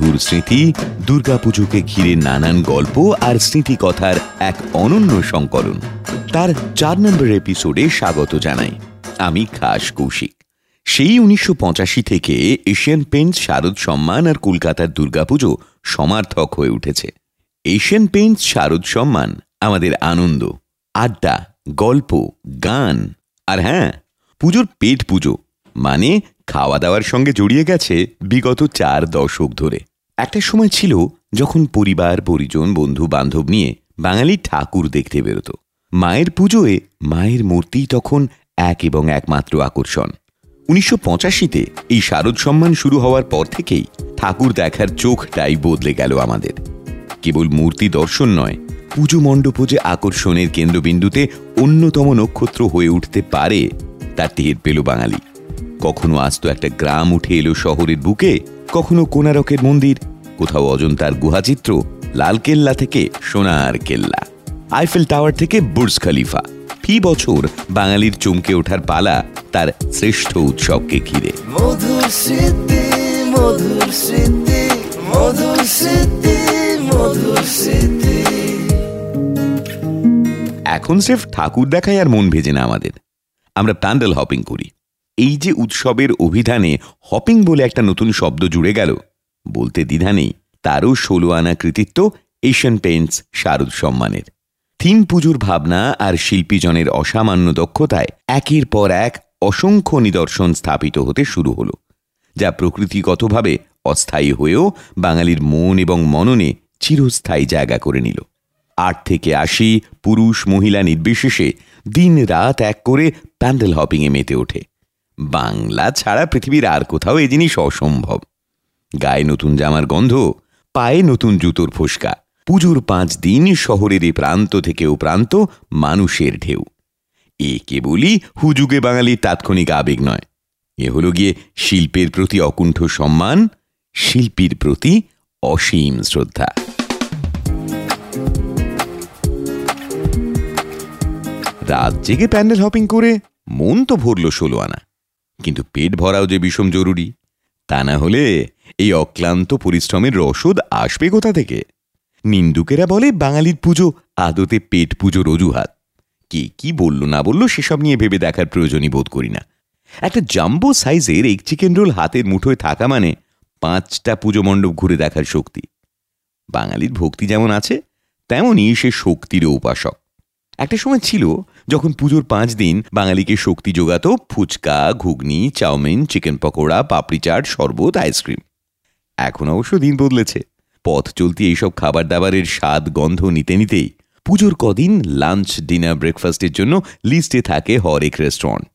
মধুর স্মৃতি, দুর্গাপুজোকে ঘিরে নানান গল্প আর স্মৃতি কথার এক অনন্য সংকলন। তার চার নম্বর এপিসোডে স্বাগত জানাই। আমি খাস কৌশিক। সেই উনিশশো পঁচাশি থেকে এশিয়ান পেন্টস শারদ সম্মান আর কলকাতার দুর্গাপুজো সমার্থক হয়ে উঠেছে। এশিয়ান পেন্টস শারদ সম্মান আমাদের আনন্দ, আড্ডা, গল্প, গান আর হ্যাঁ পুজোর পেট পুজো মানে খাওয়া দাওয়ার সঙ্গে জড়িয়ে গেছে বিগত চার দশক ধরে। একটা সময় ছিল যখন পরিবার, পরিজন, বন্ধু, বান্ধব নিয়ে বাঙালি ঠাকুর দেখতে বেরোত। মায়ের পুজোয় মায়ের মূর্তি তখন এক এবং একমাত্র আকর্ষণ। উনিশশো পঁচাশিতে এই শারদ সম্মান শুরু হওয়ার পর থেকেই ঠাকুর দেখার চোখটাই বদলে গেল আমাদের। কেবল মূর্তি দর্শন নয়, পুজো মণ্ডপ যে আকর্ষণের কেন্দ্রবিন্দুতে অন্যতম নক্ষত্র হয়ে উঠতে পারে, তা টের পেল বাঙালি। কখনো আসতো একটা গ্রাম উঠে এলো শহরের বুকে, কখনো কোনারকের মন্দির কোথাও অজন্তার গুহাচিত্র লালকেল্লা থেকে সোনার কেল্লা। আইফেল টাওয়ার থেকে বুর্জ খালিফা। ফি বছর বাঙালির চমকে ওঠার পালা তার শ্রেষ্ঠ উৎসবকে ঘিরে। মধুর স্মৃতি মধুর স্মৃতি মধুর স্মৃতি মধুর স্মৃতি। এখন স্রেফ ঠাকুর দেখায় আর মন ভেজে না আমাদের। আমরা প্যান্ডেল হপিং করি। এই যে উৎসবের অভিধানে হপিং বলে একটা নতুন শব্দ জুড়ে গেল বলতে দ্বিধা নেই। তারও ষোলো আনা কৃতিত্ব এশিয়ান পেন্টস শারদ সম্মানের। থিম পুজোর ভাবনা আর শিল্পীজনের অসামান্য দক্ষতায় একের পর এক অসংখ্য নিদর্শন স্থাপিত হতে শুরু হলো, যা প্রকৃতিগতভাবে অস্থায়ী হয়েও বাঙালির মন এবং মননে চিরস্থায়ী জায়গা করে নিল। আট থেকে আশি পুরুষ মহিলা নির্বিশেষে দিন রাত এক করে প্যান্ডেল হপিংয়ে মেতে ওঠে। বাংলা ছাড়া পৃথিবীর আর কোথাও এ জিনিস অসম্ভব। গায়ে নতুন জামার গন্ধ, পায়ে নতুন জুতোর ফোসকা। পুজোর পাঁচ দিন শহরের এ প্রান্ত থেকে ও প্রান্ত মানুষের ঢেউ। এ কেবলই হুজুগে বাঙালির তাৎক্ষণিক আবেগ নয়। এ হল গিয়ে শিল্পের প্রতি অকুণ্ঠ সম্মান, শিল্পীর প্রতি অসীম শ্রদ্ধা। রাত জেগে প্যান্ডেল হপিং করে মন তো ভরল ষোলো আনা। কিন্তু পেট ভরাও যে বিষম জরুরি। তা না হলে এই অক্লান্ত পরিশ্রমের রসদ আসবে কোথা থেকে? নিন্দুকেরা বলে বাঙালির পুজো, আদতে পেট পুজোর অজুহাত। কে কি বলল না বলল সেসব নিয়ে ভেবে দেখার প্রয়োজনই বোধ করি না। একটা জাম্বো সাইজের এক চিকেন রোল হাতের মুঠোয় থাকা মানে পাঁচটা পুজো মণ্ডপ ঘুরে দেখার শক্তি। বাঙালির ভক্তি যেমন আছে, তেমনই সে শক্তিরও উপাসক। একটা সময় ছিল যখন পুজোর পাঁচ দিন বাঙালিকে শক্তি যোগাত ফুচকা, ঘুগনি, চাউমিন, চিকেন পকোড়া, পাপড়ি চাট, শরবত, আইসক্রিম। এখন অবশ্য দিন বদলেছে। পথ চলতি এইসব খাবার দাবারের স্বাদ, গন্ধ নিতে নিতেই পুজোর কদিন লাঞ্চ, ডিনার, ব্রেকফাস্টের জন্য লিস্টে থাকে হরেক রেস্টুরেন্ট।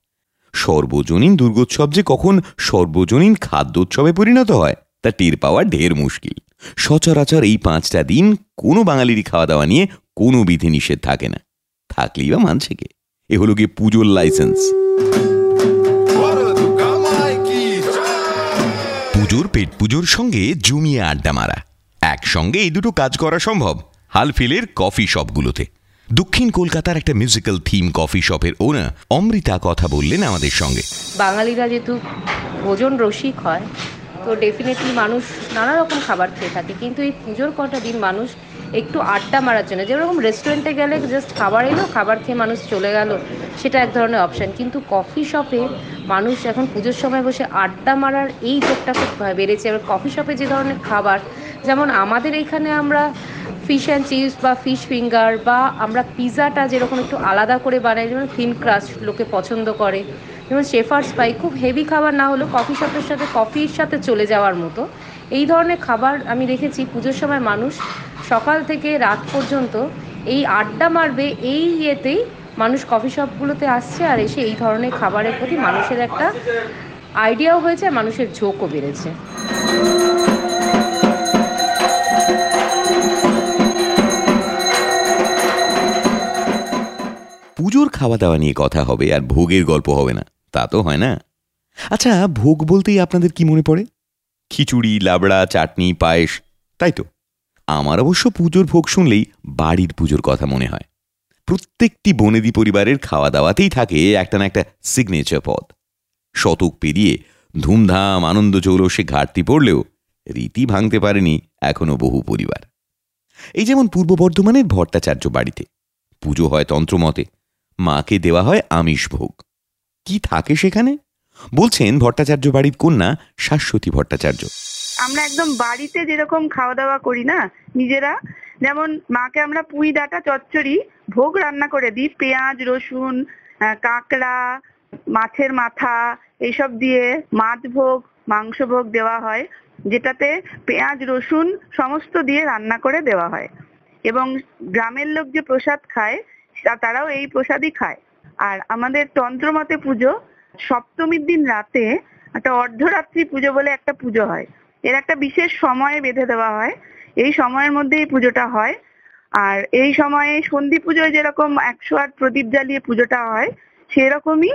সর্বজনীন দুর্গোৎসব যে কখন সর্বজনীন খাদ্যোৎসবে পরিণত হয়, তা টের পাওয়া ঢের মুশকিল। সচরাচর এই পাঁচটা দিন কোনো বাঙালিরই খাওয়া দাওয়া নিয়ে কোনো বিধি নিষেধ থাকে না। থাকলেই বা মানছে কে? এ হলো গিয়ে পুজোর লাইসেন্স পুজোর পেট পুজোর সঙ্গে জমিয়ে আড্ডা মারা। একসঙ্গে এই দুটো কাজ করা সম্ভব, হালফিলের কফি শপগুলোতে দক্ষিণ কলকাতার একটা মিউজিক্যাল থিম কফি শপের ওনার অমৃতা কথা বললেন আমাদের সঙ্গে। বাঙালিরা যেহেতু ভোজন রসিক হয় তো ডেফিনেটলি মানুষ নানা রকম খাবার খেয়ে থাকে। কিন্তু এই পুজোর কটা দিন মানুষ একটু আড্ডা মারার জন্য, যেরকম রেস্টুরেন্টে গেলে জাস্ট খাবার এলো, খাবার খেয়ে মানুষ চলে গেল, সেটা এক ধরনের অপশান কিন্তু কফি শপে মানুষ এখন পুজোর সময় বসে আড্ডা মারার এই যোগটা খুব বেড়েছে। এবার কফি শপে যে ধরনের খাবার, যেমন আমাদের এখানে আমরা ফিশ অ্যান্ড চিপস বা ফিশ ফিঙ্গার বা আমরা পিৎজাটা যেরকম একটু আলাদা করে বানাই, যেমন থিন ক্রাস্ট লোকে পছন্দ করে। যেমন শেফার্স পাই খুব হেভি খাবার না হলেও কফি শপের সাথে কফির সাথে চলে যাওয়ার মতো। এই ধরনের খাবার আমি দেখেছি পুজোর সময় মানুষ সকাল থেকে রাত পর্যন্ত এই আড্ডা মারবে, এই ইয়েতেই মানুষ কফি শপগুলোতে আসছে আর এসে এই ধরনের খাবারের প্রতি মানুষের একটা আইডিয়াও হয়েছে মানুষের ঝোঁকও বেড়েছে। পুজোর খাওয়া দাওয়া নিয়ে কথা হবে আর ভোগের গল্প হবে না। তা তো হয় না। আচ্ছা ভোগ বলতেই আপনাদের কি মনে পড়ে? খিচুড়ি লাবড়া চাটনি পায়েস তাই তো? আমার অবশ্য পুজোর ভোগ শুনলেই বাড়ির পুজোর কথা মনে হয়। প্রত্যেকটি বনেদি পরিবারের খাওয়া দাওয়াতেই থাকে একটা না একটা সিগনেচার পদ। শতক পেরিয়ে ধুমধাম আনন্দ চৌরসে ঘাটতি পড়লেও রীতি ভাঙতে পারেনি এখনও বহু পরিবার। এই যেমন পূর্ব বর্ধমানের ভট্টাচার্য বাড়িতে। পুজো হয় তন্ত্রমতে। মাকে দেওয়া হয় আমিষ ভোগ কি থাকে সেখানে? বলছেন ভট্টাচার্য বাড়ির কন্যা শাশ্বতী ভট্টাচার্য। আমরা একদম বাড়িতে যেরকম খাওয়া দাওয়া করি না, নিজেরা, যেমন মাকে আমরা পুঁই ডাটা, চচ্চড়ি, ভোগ রান্না করে দিই, পেঁয়াজ, রসুন কাঁকড়া, মাছের মাথা এইসব দিয়ে মাছ ভোগ, মাংস ভোগ দেওয়া হয়, যেটাতে পেঁয়াজ, রসুন সমস্ত দিয়ে রান্না করে দেওয়া হয়। এবং গ্রামের লোক যে প্রসাদ খায় তারাও এই প্রসাদই খায়। আর আমাদের তন্ত্রমতে পুজো সপ্তমীর দিন রাতে একটা অর্ধরাত্রি পুজো বলে একটা পুজো হয়। এর একটা বিশেষ সময়ে বেঁধে দেওয়া হয়। এই সময়ের মধ্যে এই পুজোটা হয়। আর এই সময়ে সন্ধি পুজোয় যেরকম একশো আট প্রদীপ জ্বালিয়ে পুজোটা হয়, সেরকমই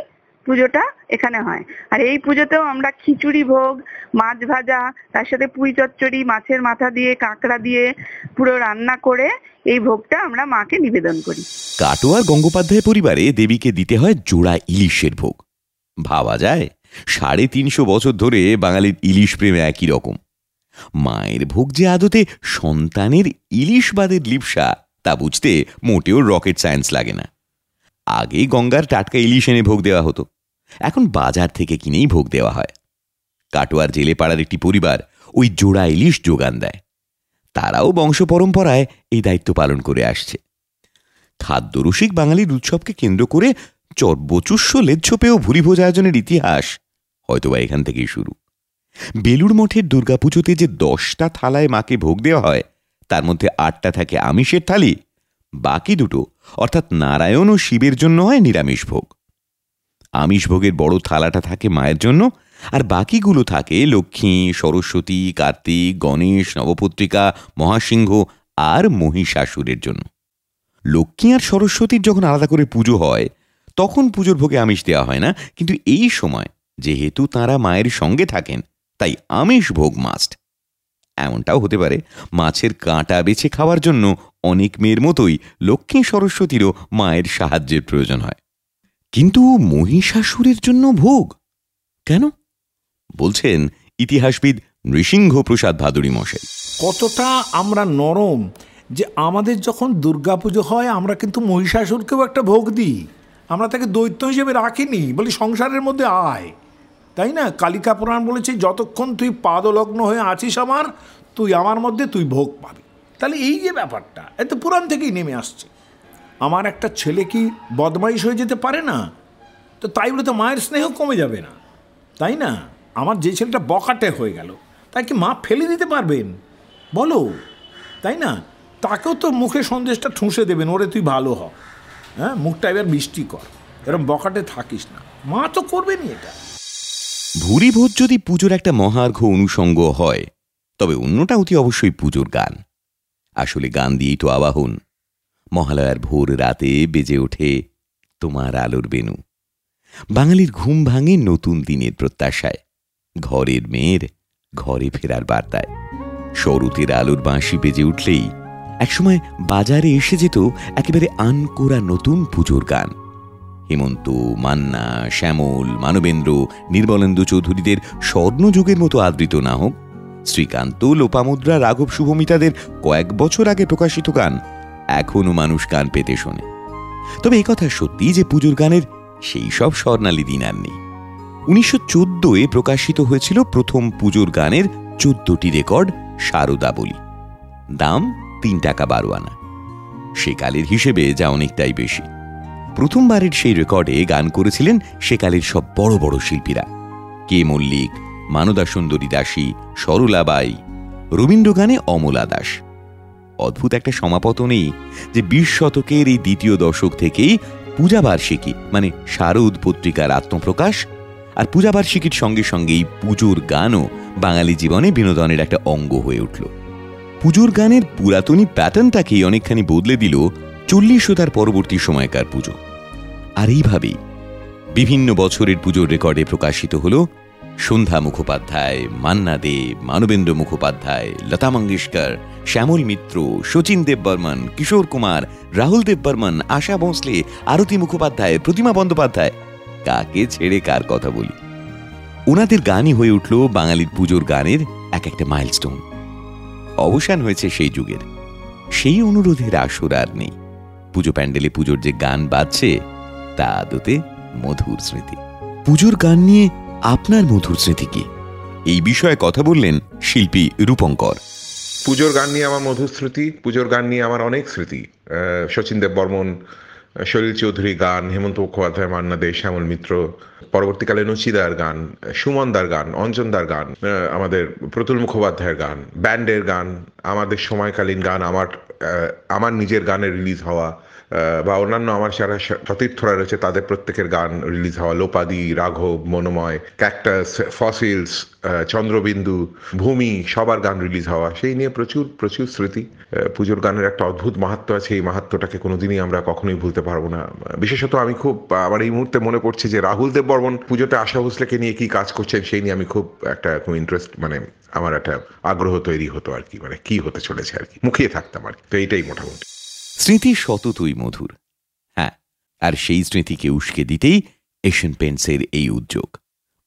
পুজোটা এখানে হয়। আর এই পুজোতেও আমরা খিচুড়ি ভোগ, মাছ ভাজা, তার সাথে পুঁই চচ্চড়ি, মাছের মাথা দিয়ে, কাঁকড়া দিয়ে পুরো রান্না করে এই ভোগটা আমরা মাকে নিবেদন করি। কাটোয়ার গঙ্গোপাধ্যায় পরিবারে দেবীকে দিতে হয় জোড়া ইলিশের ভোগ। ভাবা যায়, সাড়ে তিনশো বছর ধরে বাঙালির ইলিশ প্রেম একই রকম। মায়ের ভোগ যে আদতে সন্তানের ইলিশবাদের লিপসা, তা বুঝতে মোটেও রকেট সায়েন্স লাগে না। আগে গঙ্গার টাটকা ইলিশ এনে ভোগ দেওয়া হতো। এখন বাজার থেকে কিনেই ভোগ দেওয়া হয়। কাটোয়ার জেলে পাড়ার একটি পরিবার ওই জোড়া ইলিশ যোগান দেয়। তারাও বংশ পরম্পরায় এই দায়িত্ব পালন করে আসছে। খাদ্যরসিক বাঙালির উৎসবকে কেন্দ্র করে চর্বচুষ্য লেজ্জপেও ভুরিভোজ আয়োজনের ইতিহাস হয়তোবা এখান থেকেই শুরু। বেলুড় মঠের দুর্গাপুজোতে যে দশটা থালায় মাকে ভোগ দেওয়া হয়, তার মধ্যে আটটা থাকে আমিষের থালি, বাকি দুটো অর্থাৎ নারায়ণ ও শিবের জন্য হয় নিরামিষ ভোগ। আমিষ ভোগের বড় থালাটা থাকে মায়ের জন্য, আর বাকিগুলো থাকে লক্ষ্মী, সরস্বতী, কার্তিক, গণেশ, নবপত্রিকা, মহাসিংহ আর মহিষাসুরের জন্য। লক্ষ্মী আর সরস্বতীর যখন আলাদা করে পুজো হয়, তখন পুজোর ভোগে আমিষ দেওয়া হয় না, কিন্তু এই সময় যেহেতু তারা মায়ের সঙ্গে থাকেন, তাই আমিষ ভোগ মাস্ট এমনটাও হতে পারে, মাছের কাঁটা বেছে খাওয়ার জন্য অনেক মেয়ের মতোই লক্ষ্মী সরস্বতীরও মায়ের সাহায্যের প্রয়োজন হয়। কিন্তু মহিষাসুরের জন্য ভোগ। কেন? বলছেন ইতিহাসবিদ নৃসিংহ প্রসাদ ভাদুরী মশাই। কতটা আমরা নরম যে আমাদের যখন দুর্গাপুজো হয়, আমরা কিন্তু মহিষাসুরকেও একটা ভোগ দিই। আমরা তাকে দৈত্য হিসেবে রাখিনি, বলি সংসারের মধ্যে আয়। তাই না? কালিকা পুরাণ বলেছে, যতক্ষণ তুই পাদলগ্ন হয়ে আছিস আমার, তুই আমার মধ্যে তুই ভোগ পাবি। তাহলে এই যে ব্যাপারটা এত পুরাণ থেকেই নেমে আসছে। আমার একটা ছেলে কি বদমাইশ হয়ে যেতে পারে না? তো তাই বলে তো মায়ের স্নেহ কমে যাবে না। তাই না? আমার যে ছেলেটা বকাটে হয়ে গেল, তাই কি মা ফেলে দিতে পারবেন? বলো, তাই না? তাকেও তো মুখে সন্দেশটা ঠুসে দেবেন, ওরে তুই ভালো হ। হ্যাঁ মুখটা এবার মিষ্টি কর। এরকম বকাটে থাকিস না। মা তো করবেনই এটা। ভুরিভোজ যদি পুজোর একটা মহার্ঘ অনুষঙ্গ হয়, তবে অন্যটা অতি অবশ্যই পুজোর গান। আসলে গান দিয়েই তো আবাহন। মহালয়ার ভোর রাতে বেজে ওঠে তোমার আলোর বেনু বাঙালির ঘুম ভাঙে নতুন দিনের প্রত্যাশায়। ঘরের মেয়ের ঘরে ফেরার বার্তায়। শরতের আলোর বাঁশি বেজে উঠলেই একসময় বাজারে এসে যেত একেবারে আনকোরা নতুন পুজোর গান। হেমন্ত, মান্না, শ্যামল, মানবেন্দ্র নির্মলেন্দু চৌধুরীদের স্বর্ণযুগের মতো আদৃত না হোক শ্রীকান্ত, লোপামুদ্রা, রাঘব শুভমিতাদের কয়েক বছর আগে প্রকাশিত গান এখনও মানুষ গান পেতে শোনে। তবে কথা সত্যি যে পুজোর গানের সেই সব স্বর্ণালী দিন আর নেই। উনিশশো চোদ্দোয় প্রকাশিত হয়েছিল প্রথম পুজোর গানের চোদ্দটি রেকর্ড সারদা বলি। দাম তিন টাকা বারো আনা। সেকালের হিসেবে যা অনেকটাই বেশি। প্রথমবারের সেই রেকর্ডে গান করেছিলেন সেকালের সব বড় বড় শিল্পীরা। কে মল্লিক মানদা সুন্দরী দাসী, সরলা বাই, রবীন্দ্র গানে অমলা দাস। অদ্ভুত একটা সমাপতনেই যে বিশ শতকের এই দ্বিতীয় দশক থেকেই পূজাবার্ষিকী মানে শারদ পত্রিকার আত্মপ্রকাশ আর পূজাবার্ষিকীর সঙ্গে সঙ্গেই পুজোর গানও বাঙালি জীবনে বিনোদনের একটা অঙ্গ হয়ে উঠল। পুজোর গানের পুরাতনী প্যাটার্নটাকেই অনেকখানি বদলে দিল চল্লিশ ও তার পরবর্তী সময়কার পুজো। আর এইভাবেই বিভিন্ন বছরের পুজোর রেকর্ডে প্রকাশিত হল সন্ধ্যা মুখোপাধ্যায় মান্না দে মানবেন্দ্র মুখোপাধ্যায়, লতা মঙ্গেশকর, শ্যামল মিত্র, শচীন দেববর্মন, কিশোর কুমার, রাহুল দেববর্মন, আশা ভোঁসলে, আরতি মুখোপাধ্যায়, প্রতিমা বন্দ্যোপাধ্যায়। কাকে ছেড়ে কার কথা বলি? ওনাদের গানই হয়ে উঠল বাঙালির পুজোর গানের এক একটা মাইলস্টোন অবসান হয়েছে সেই যুগের। সেই অনুরোধের আসর আর নেই। পুজো প্যান্ডেলে পুজোর যে গান বাজছে, তা আদতে মধুর স্মৃতি। পুজোর গান নিয়ে আপনার মধুর স্মৃতি কি? এই বিষয়ে কথা বললেন শিল্পী রূপঙ্কর। পুজোর গান নিয়ে আমার মধুর স্মৃতি, পুজোর গান নিয়ে আমার অনেক স্মৃতি। শচীন দেব বর্মন, শৈল চৌধুরী গান, হেমন্ত মুখোপাধ্যায়, মান্না দে, শ্যামল মিত্র, পরবর্তীকালে নচিদার গান, সুমনদার গান, অঞ্জনদার গান আমাদের প্রতুল মুখোপাধ্যায়ের গান, ব্যান্ডের গান, আমাদের সময়কালীন গান, আমার আমার নিজের গানের রিলিজ হওয়া বা অন্যান্য আমার যারা সতীর্থরা রয়েছে, তাদের প্রত্যেকের গান রিলিজ হওয়া, লোপাদি, রাঘব, মনোময় ক্যাকটাস ফসিলস চন্দ্রবিন্দু, ভূমি, সবার গান রিলিজ হওয়া, সেই নিয়ে প্রচুর প্রচুর স্মৃতি। পুজোর গানের একটা অদ্ভুত মাহাত্ম আছে, এই মাহাত্মটাকে কোনোদিনই আমরা কখনোই ভুলতে পারব না। বিশেষত আমি খুব, আমার এই মুহূর্তে মনে পড়ছে যে রাহুল দেব বর্মন পুজোতে আশা ভোসলেকে নিয়ে কি কাজ করছেন, সেই নিয়ে আমি খুব একটা, খুব ইন্টারেস্ট মানে আমার একটা আগ্রহ তৈরি হতো আর কি মানে কি হতে চলেছে আর কি, মুখিয়ে থাকতাম আর কি। তো এইটাই মোটামুটি। স্মৃতি সততই মধুর। হ্যাঁ আর সেই স্মৃতিকে উস্কে দিতেই এশিয়ান পেন্টসের এই উদ্যোগ।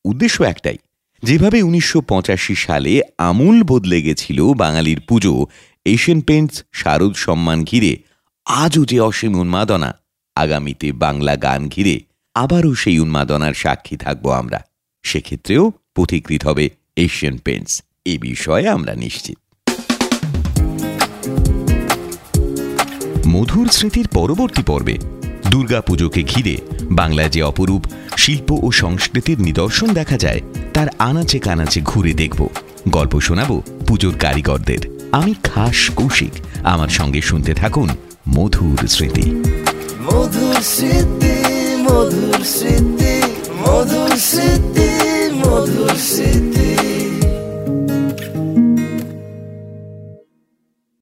উদ্দেশ্য একটাই, যেভাবে উনিশশো পঁচাশি সালে আমূল বদলে গেছিল বাঙালির পুজো, এশিয়ান পেন্টস শারদ সম্মান ঘিরে, আজও যে অসীম উন্মাদনা, আগামীতে বাংলা গান ঘিরে, আবারও সেই উন্মাদনার সাক্ষী থাকব আমরা। সেক্ষেত্রেও পথিকৃত হবে এশিয়ান পেন্টস এ বিষয়ে আমরা নিশ্চিত। মধুর স্মৃতির পরবর্তী পর্বে দুর্গাপুজোকে ঘিরে বাংলায় যে অপরূপ শিল্প ও সংস্কৃতির নিদর্শন দেখা যায়, তার আনাচে কানাচে ঘুরে দেখব। গল্প শোনাবো পুজোর কারিগরদের। আমি খাস কৌশিক, আমার সঙ্গে শুনতে থাকুন মধুর স্মৃতি। মধুর স্মৃতি মধুর স্মৃতি মধুর স্মৃতি মধুর স্মৃতি।